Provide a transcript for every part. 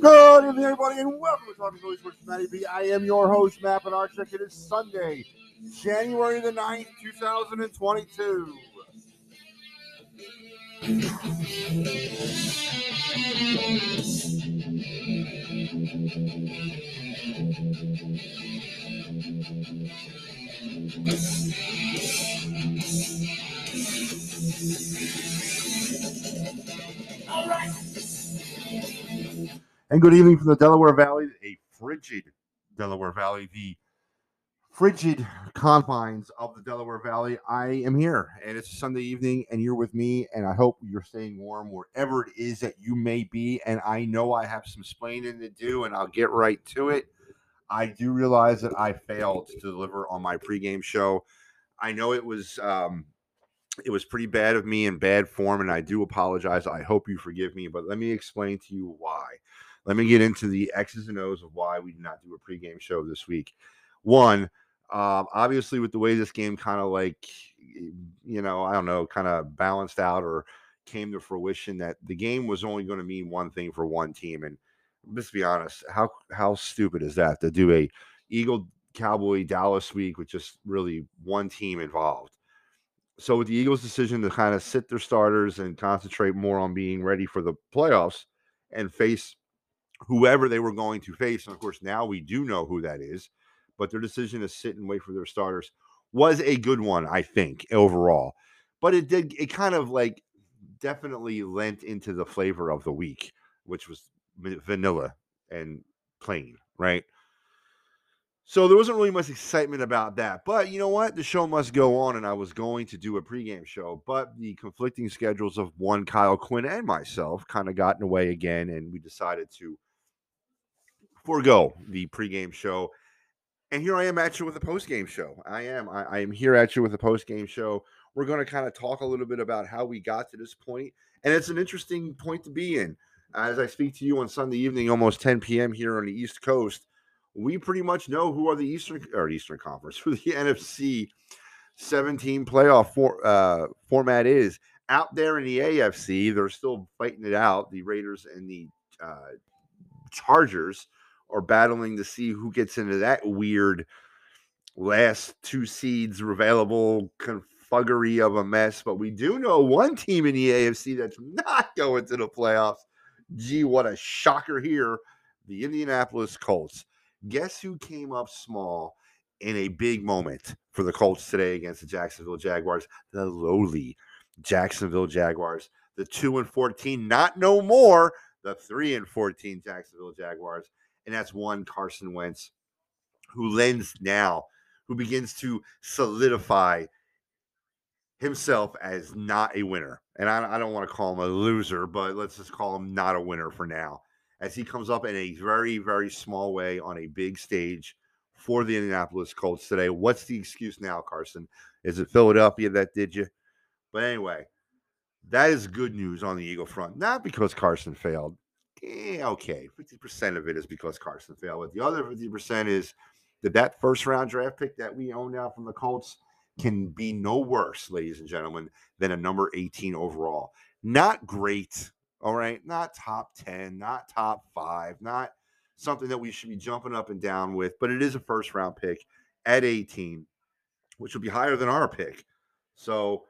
Good evening, everybody, and welcome to Talking Phillies Sports Matty B. I am your host, Matt Bednarczyk. It is Sunday, January the 9th, 2022. And good evening from the Delaware Valley, a frigid Delaware Valley, the frigid confines of the Delaware Valley. I am here, and it's Sunday evening, and you're with me, and I hope you're staying warm wherever it is that you may be. And I know I have some splaining to do, and I'll get right to it. I do realize that I failed to deliver on my pregame show. I know it was um, it was pretty bad of me in bad form, and I do apologize. I hope you forgive me, but let me explain to you why. Let me get into the X's and O's of why we did not do a pregame show this week. One, um, obviously, with the way this game kind of like, you know, I don't know, kind of balanced out or came to fruition, that the game was only going to mean one thing for one team. And let's be honest, how how stupid is that to do a Eagle Cowboy Dallas week with just really one team involved? So with the Eagles' decision to kind of sit their starters and concentrate more on being ready for the playoffs and face whoever they were going to face. And of course, now we do know who that is, but their decision to sit and wait for their starters was a good one, I think, overall. But it did, it kind of like definitely lent into the flavor of the week, which was vanilla and plain, right? So there wasn't really much excitement about that. But you know what? The show must go on, and I was going to do a pregame show, but the conflicting schedules of one Kyle Quinn and myself kind of got in the way again, and we decided to forego the pregame show. And here I am at you with a postgame show. I am. I, I am here at you with a postgame show. We're going to kind of talk a little bit about how we got to this point, and it's an interesting point to be in. As I speak to you on Sunday evening, almost 10 p.m. here on the East Coast, we pretty much know who are the Eastern or Eastern Conference, who the NFC 17 playoff for, uh, format is. Out there in the AFC, they're still fighting it out. The Raiders and the uh, Chargers are battling to see who gets into that weird last two seeds available confuggery of a mess. But we do know one team in the AFC that's not going to the playoffs. Gee, what a shocker here. The Indianapolis Colts. Guess who came up small in a big moment for the Colts today against the Jacksonville Jaguars? The lowly Jacksonville Jaguars. The 2 and 14, not no more, the 3 and 14 Jacksonville Jaguars and that's one Carson Wentz, who lends now, who begins to solidify himself as not a winner. And I, I don't want to call him a loser, but let's just call him not a winner for now, as he comes up in a very, very small way on a big stage for the Indianapolis Colts today. What's the excuse now, Carson? Is it Philadelphia that did you? But anyway, that is good news on the Eagle front. Not because Carson failed, eh, okay, 50% of it is because Carson failed. But the other 50% is that that first round draft pick that we own now from the Colts can be no worse, ladies and gentlemen, than a number 18 overall. Not great, all right, not top 10, not top five, not something that we should be jumping up and down with, but it is a first round pick at 18, which will be higher than our pick. So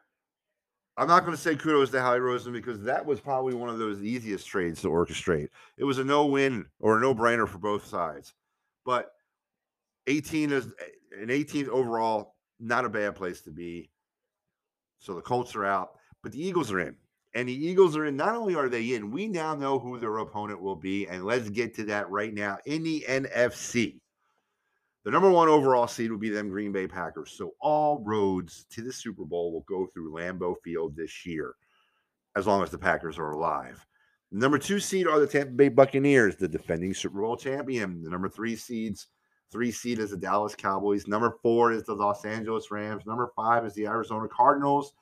I'm not going to say kudos to Howie Roseman because that was probably one of those easiest trades to orchestrate. It was a no win or a no brainer for both sides. But 18 is an 18 overall, not a bad place to be. So the Colts are out, but the Eagles are in. And the Eagles are in. Not only are they in, we now know who their opponent will be. And let's get to that right now in the NFC. The number one overall seed will be them Green Bay Packers. So all roads to the Super Bowl will go through Lambeau Field this year, as long as the Packers are alive. The number two seed are the Tampa Bay Buccaneers, the defending Super Bowl champion. The number three seeds, three seed is the Dallas Cowboys. Number four is the Los Angeles Rams. Number five is the Arizona Cardinals.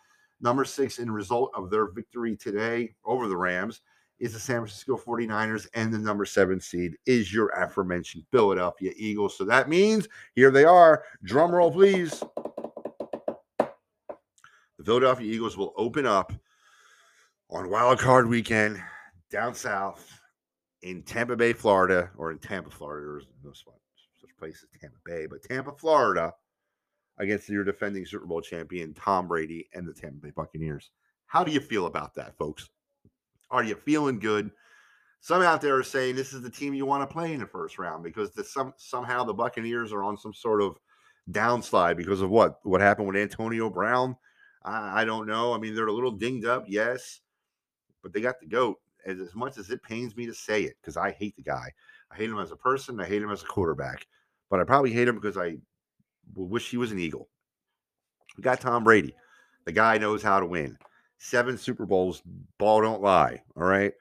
Number six, in result of their victory today over the Rams, is the San Francisco 49ers, and the number seven seed is your aforementioned Philadelphia Eagles. So that means here they are. Drum roll, please. The Philadelphia Eagles will open up on wild card weekend down south in Tampa Bay, Florida, or in Tampa, Florida. There's no such place as Tampa Bay, but Tampa, Florida, against your defending Super Bowl champion Tom Brady and the Tampa Bay Buccaneers. How do you feel about that, folks? Are you feeling good? Some out there are saying this is the team you want to play in the first round because the, some somehow the Buccaneers are on some sort of downslide because of what what happened with Antonio Brown. I, I don't know. I mean, they're a little dinged up, yes, but they got the goat. As, as much as it pains me to say it, because I hate the guy. I hate him as a person. I hate him as a quarterback. But I probably hate him because I wish he was an Eagle. We got Tom Brady. The guy knows how to win. Seven Super Bowls, ball don't lie. All right.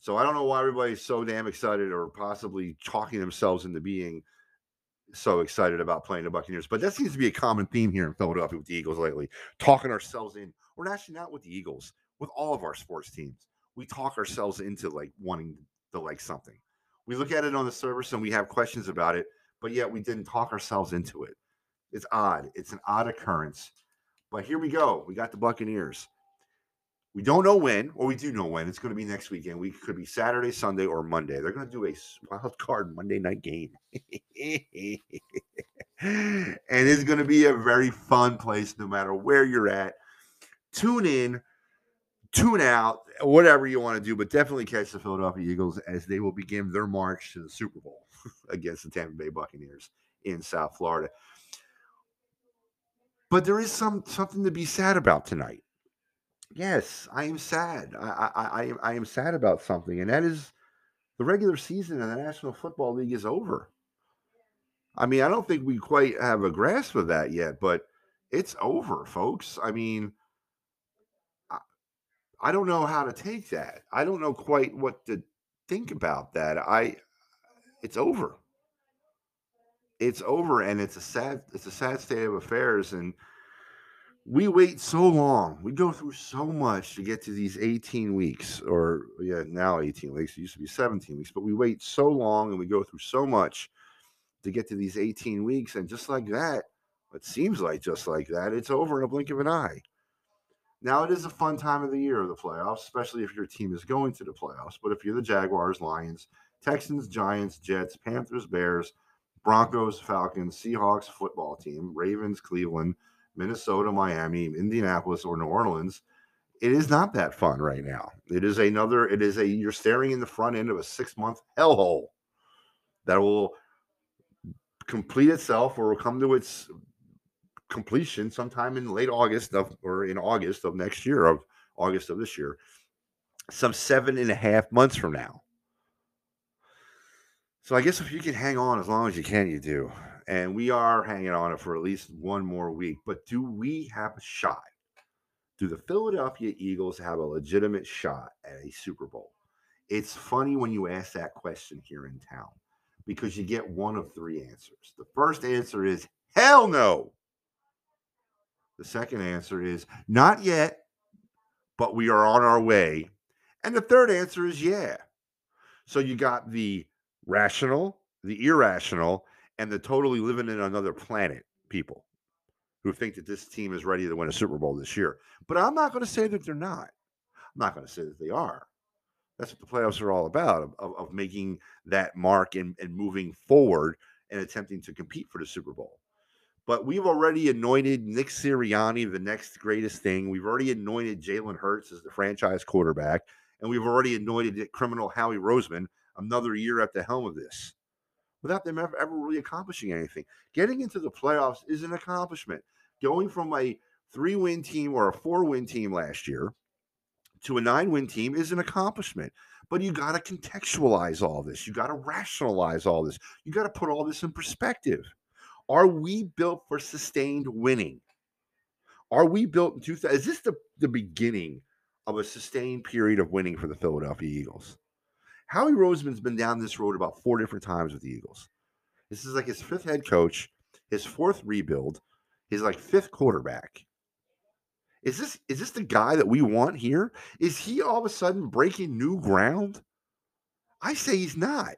So I don't know why everybody's so damn excited or possibly talking themselves into being so excited about playing the Buccaneers. But that seems to be a common theme here in Philadelphia with the Eagles lately. Talking ourselves in. We're actually not with the Eagles, with all of our sports teams. We talk ourselves into like wanting to like something. We look at it on the surface and we have questions about it, but yet we didn't talk ourselves into it. It's odd. It's an odd occurrence. But here we go. We got the Buccaneers. We don't know when, or we do know when. It's going to be next weekend. We could be Saturday, Sunday, or Monday. They're going to do a wild card Monday night game. and it's going to be a very fun place no matter where you're at. Tune in, tune out, whatever you want to do, but definitely catch the Philadelphia Eagles as they will begin their march to the Super Bowl against the Tampa Bay Buccaneers in South Florida. But there is some something to be sad about tonight. Yes, I am sad. I, I, I, am sad about something, and that is the regular season in the National Football League is over. I mean, I don't think we quite have a grasp of that yet, but it's over, folks. I mean, I don't know how to take that. I don't know quite what to think about that. I, it's over it's over and it's a sad it's a sad state of affairs and we wait so long. We go through so much to get to these 18 weeks or yeah now 18 weeks. It used to be 17 weeks but we wait so long and we go through so much to get to these 18 weeks. And just like that it seems like just like that it's over in a blink of an eye. Now it is a fun time of the year of the playoffs especially if your team is going to the playoffs. But if you're the jaguars lions texans giants jets panthers bears Broncos, Falcons, Seahawks football team, Ravens, Cleveland, Minnesota, Miami, Indianapolis, or New Orleans, it is not that fun right now. It is another, it is a, you're staring in the front end of a six month hellhole that will complete itself or will come to its completion sometime in late August of, or in August of next year, of August of this year, some seven and a half months from now. So I guess if you can hang on as long as you can, you do. And we are hanging on it for at least one more week. But do we have a shot? Do the Philadelphia Eagles have a legitimate shot at a Super Bowl? It's funny when you ask that question here in town because you get one of three answers. The first answer is hell no. The second answer is not yet, but we are on our way. And the third answer is yeah. So you got the rational, the irrational, and the totally living in another planet people who think that this team is ready to win a Super Bowl this year. But I'm not going to say that they're not. I'm not going to say that they are. That's what the playoffs are all about of, of, making that mark and, and moving forward and attempting to compete for the Super Bowl. But we've already anointed Nick Sirianni the next greatest thing. We've already anointed Jalen Hurts as the franchise quarterback, and we've already anointed criminal Howie Roseman another year at the helm of this without them ever, ever really accomplishing anything. Getting into the playoffs is an accomplishment. Going from a three win team or a four win team last year to a nine win team is an accomplishment. But you got to contextualize all this. You got to rationalize all this. You got to put all this in perspective. Are we built for sustained winning? Are we built in 2000? Is this the, the beginning of a sustained period of winning for the Philadelphia Eagles? Howie Roseman's been down this road about four different times with the Eagles. This is like his fifth head coach, his fourth rebuild, his like fifth quarterback. Is this is this the guy that we want here? Is he all of a sudden breaking new ground? I say he's not.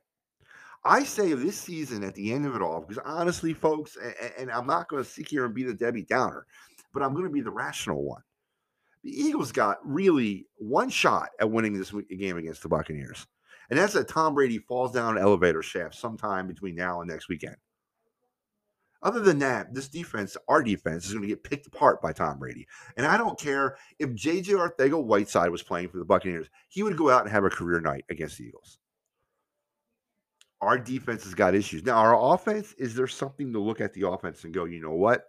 I say this season at the end of it all, because honestly, folks, and, and I'm not going to sit here and be the Debbie Downer, but I'm going to be the rational one. The Eagles got really one shot at winning this game against the Buccaneers. And that's that Tom Brady falls down an elevator shaft sometime between now and next weekend. Other than that, this defense, our defense, is going to get picked apart by Tom Brady. And I don't care if JJ Arcega Whiteside was playing for the Buccaneers, he would go out and have a career night against the Eagles. Our defense has got issues. Now, our offense, is there something to look at the offense and go, you know what?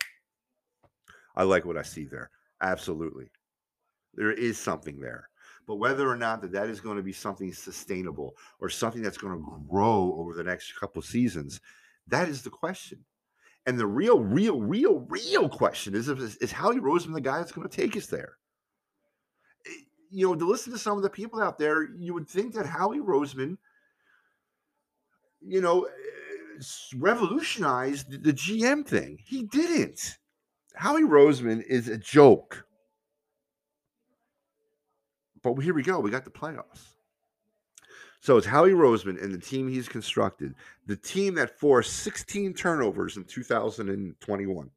I like what I see there. Absolutely. There is something there. But whether or not that that is going to be something sustainable or something that's going to grow over the next couple seasons, that is the question. And the real, real, real, real question is: is, is Howie Roseman the guy that's going to take us there? Eh, you know, to listen to some of the people out there, you would think that Howie Roseman, you know, eh, revolutionized the GM thing. He didn't. Howie Roseman is a joke. But here we go. We got the playoffs. So it's Howie Roseman and the team he's constructed, the team that forced 16 turnovers in 2021.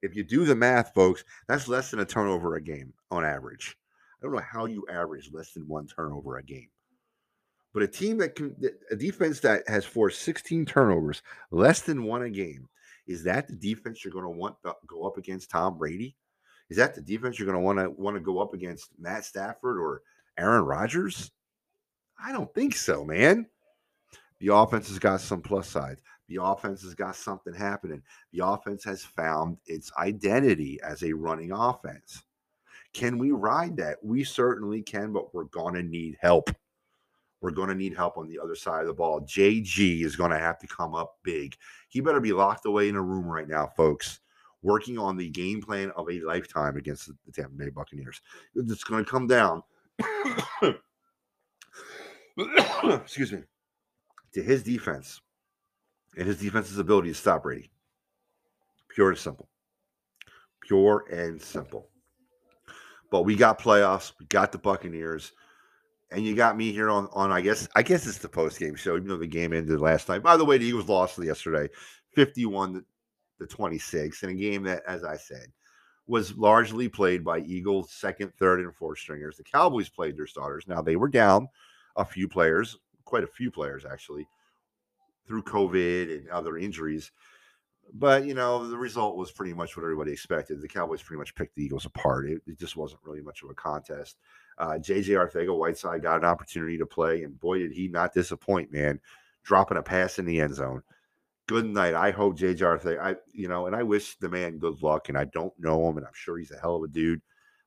If you do the math, folks, that's less than a turnover a game on average. I don't know how you average less than one turnover a game. But a team that can, a defense that has forced 16 turnovers, less than one a game, is that the defense you're going to want to go up against Tom Brady? Is that the defense you're going to want to want to go up against Matt Stafford or Aaron Rodgers? I don't think so, man. The offense has got some plus sides. The offense has got something happening. The offense has found its identity as a running offense. Can we ride that? We certainly can, but we're going to need help. We're going to need help on the other side of the ball. JG is going to have to come up big. He better be locked away in a room right now, folks, working on the game plan of a lifetime against the Tampa Bay Buccaneers. It's going to come down excuse me, to his defense and his defense's ability to stop Brady. Pure and simple. Pure and simple. But we got playoffs. We got the Buccaneers. And you got me here on, on I guess I guess it's the post game show, even though the game ended last night. By the way, the Eagles lost yesterday, 51 26, in a game that, as I said, was largely played by Eagles second, third, and fourth stringers. The Cowboys played their starters. Now they were down a few players, quite a few players actually, through COVID and other injuries. But you know, the result was pretty much what everybody expected. The Cowboys pretty much picked the Eagles apart. It, it just wasn't really much of a contest. Uh, JJ Arcega Whiteside got an opportunity to play, and boy, did he not disappoint, man, dropping a pass in the end zone. Good night. I hope JJ I you know, and I wish the man good luck. And I don't know him, and I'm sure he's a hell of a dude,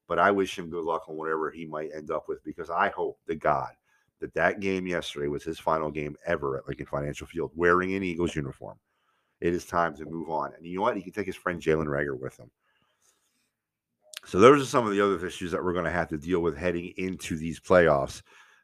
but I wish him good luck on whatever he might end up with because I hope to God that that game yesterday was his final game ever at Lincoln Financial Field wearing an Eagles uniform. It is time to move on. And you know what? He can take his friend Jalen Reagor with him. So those are some of the other issues that we're going to have to deal with heading into these playoffs.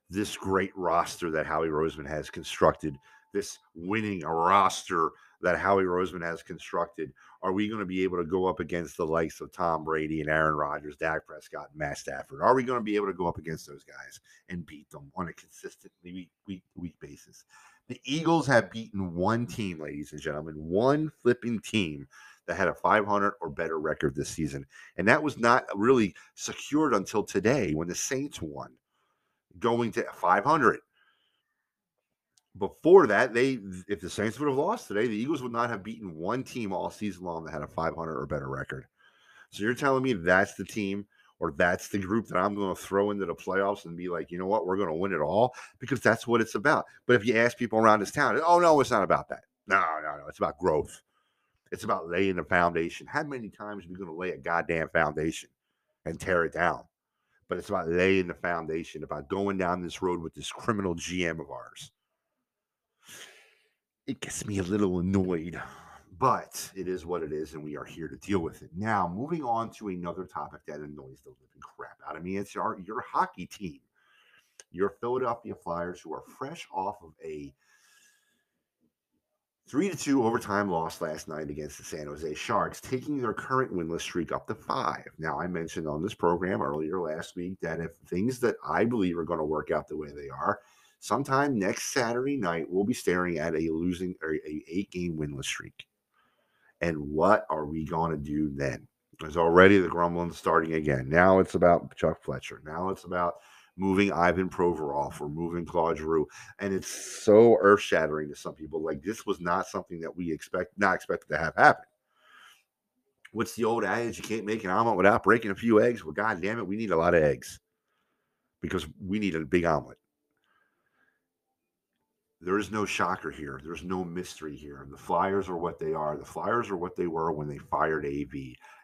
This great roster that Howie Roseman has constructed, this winning roster that Howie Roseman has constructed, are we going to be able to go up against the likes of Tom Brady and Aaron Rodgers, Dak Prescott, and Matt Stafford? Are we going to be able to go up against those guys and beat them on a consistently week, week, week basis? The Eagles have beaten one team, ladies and gentlemen, one flipping team that had a 500 or better record this season. And that was not really secured until today when the Saints won, going to 500 before that, they if the Saints would have lost today, the Eagles would not have beaten one team all season long that had a 500 or better record. So you're telling me that's the team or that's the group that I'm going to throw into the playoffs and be like, you know what, we're going to win it all because that's what it's about. But if you ask people around this town, oh no, it's not about that. No, no, no, it's about growth. It's about laying the foundation. How many times are we going to lay a goddamn foundation and tear it down? But it's about laying the foundation, about going down this road with this criminal GM of ours it gets me a little annoyed, but it is what it is, and we are here to deal with it. Now, moving on to another topic that annoys the living crap out of me. It's our your hockey team, your Philadelphia Flyers, who are fresh off of a three to two overtime loss last night against the San Jose Sharks, taking their current winless streak up to five. Now, I mentioned on this program earlier last week that if things that I believe are going to work out the way they are, sometime next Saturday night, we'll be staring at a losing or a eight game winless streak. And what are we going to do then? There's already the grumbling starting again. Now it's about Chuck Fletcher. Now it's about moving Ivan Provorov or moving Claude Giroux. And it's so earth shattering to some people. Like this was not something that we expect, not expected to have happen. What's the old adage? You can't make an omelet without breaking a few eggs. Well, God damn it, we need a lot of eggs because we need a big omelet. There is no shocker here. There's no mystery here. The Flyers are what they are. The Flyers are what they were when they fired AV,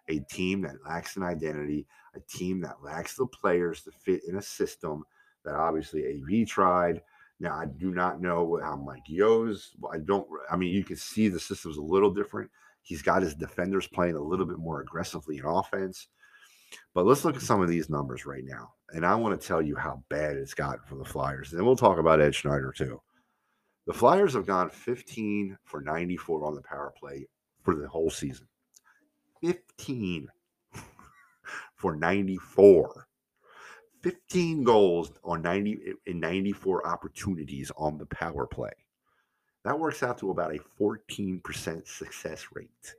a team that lacks an identity, a team that lacks the players to fit in a system that obviously AV tried. Now, I do not know how Mike Yeo's. I don't, I mean, you can see the system's a little different. He's got his defenders playing a little bit more aggressively in offense. But let's look at some of these numbers right now. And I want to tell you how bad it's gotten for the Flyers. And then we'll talk about Ed Schneider too. The Flyers have gone 15 for 94 on the power play for the whole season. 15 for 94. 15 goals on 90 in 94 opportunities on the power play. That works out to about a 14% success rate.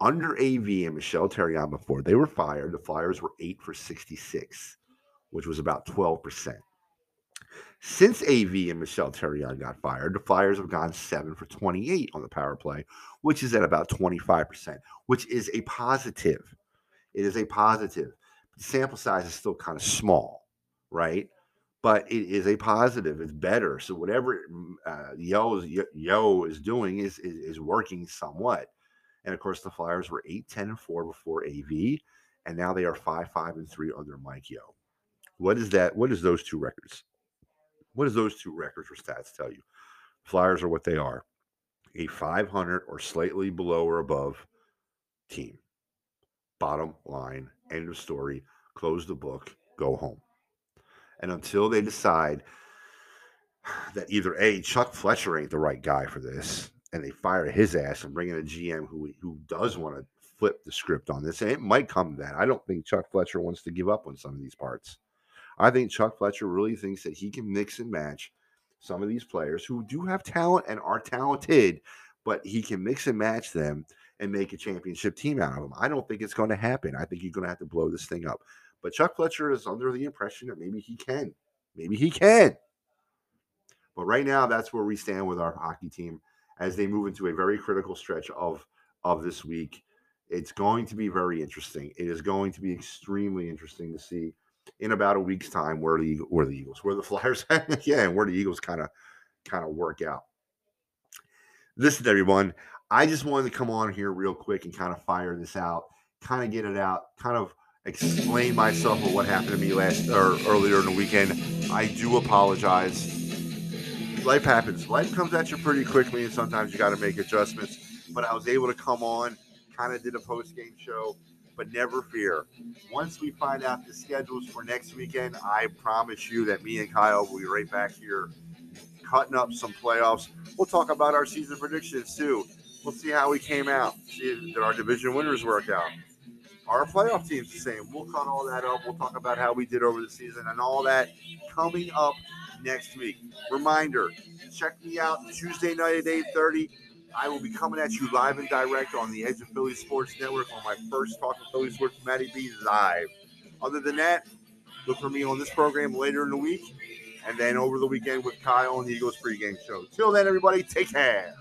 Under AV and Michel Therrien before they were fired, the Flyers were 8 for 66, which was about 12%. Since AV and Michel Therrien got fired, the Flyers have gone 7 for 28 on the power play, which is at about 25%, which is a positive. It is a positive. The sample size is still kind of small, right? But it is a positive. It's better. So whatever uh, Yeo, is, Yeo is doing is, is, is working somewhat. And of course, the Flyers were 8, 10, and 4 before AV, and now they are 5, 5, and 3 under Mike Yeo. What is that? What is those two records? What does those two records or stats tell you? Flyers are what they are a 500 or slightly below or above team. Bottom line, end of story, close the book, go home. And until they decide that either A, Chuck Fletcher ain't the right guy for this, and they fire his ass and bring in a GM who, who does want to flip the script on this, and it might come to that. I don't think Chuck Fletcher wants to give up on some of these parts. I think Chuck Fletcher really thinks that he can mix and match some of these players who do have talent and are talented, but he can mix and match them and make a championship team out of them. I don't think it's going to happen. I think you're going to have to blow this thing up. But Chuck Fletcher is under the impression that maybe he can. Maybe he can. But right now, that's where we stand with our hockey team as they move into a very critical stretch of of this week. It's going to be very interesting. It is going to be extremely interesting to see in about a week's time where the where the Eagles, where the Flyers, yeah, and where the Eagles kind of kind of work out. Listen, everyone, I just wanted to come on here real quick and kind of fire this out, kind of get it out, kind of explain myself of what happened to me last or earlier in the weekend. I do apologize. Life happens. Life comes at you pretty quickly, and sometimes you got to make adjustments. But I was able to come on, kind of did a post game show but never fear. Once we find out the schedules for next weekend, I promise you that me and Kyle will be right back here cutting up some playoffs. We'll talk about our season predictions too. We'll see how we came out. See did our division winners work out. Our playoff team's the same. We'll cut all that up. We'll talk about how we did over the season and all that coming up next week. Reminder, check me out Tuesday night at 8:30 I will be coming at you live and direct on the Edge of Philly Sports Network on my first Talk of Philly Sports Matty B live. Other than that, look for me on this program later in the week and then over the weekend with Kyle on the Eagles pregame show. Till then, everybody, take care.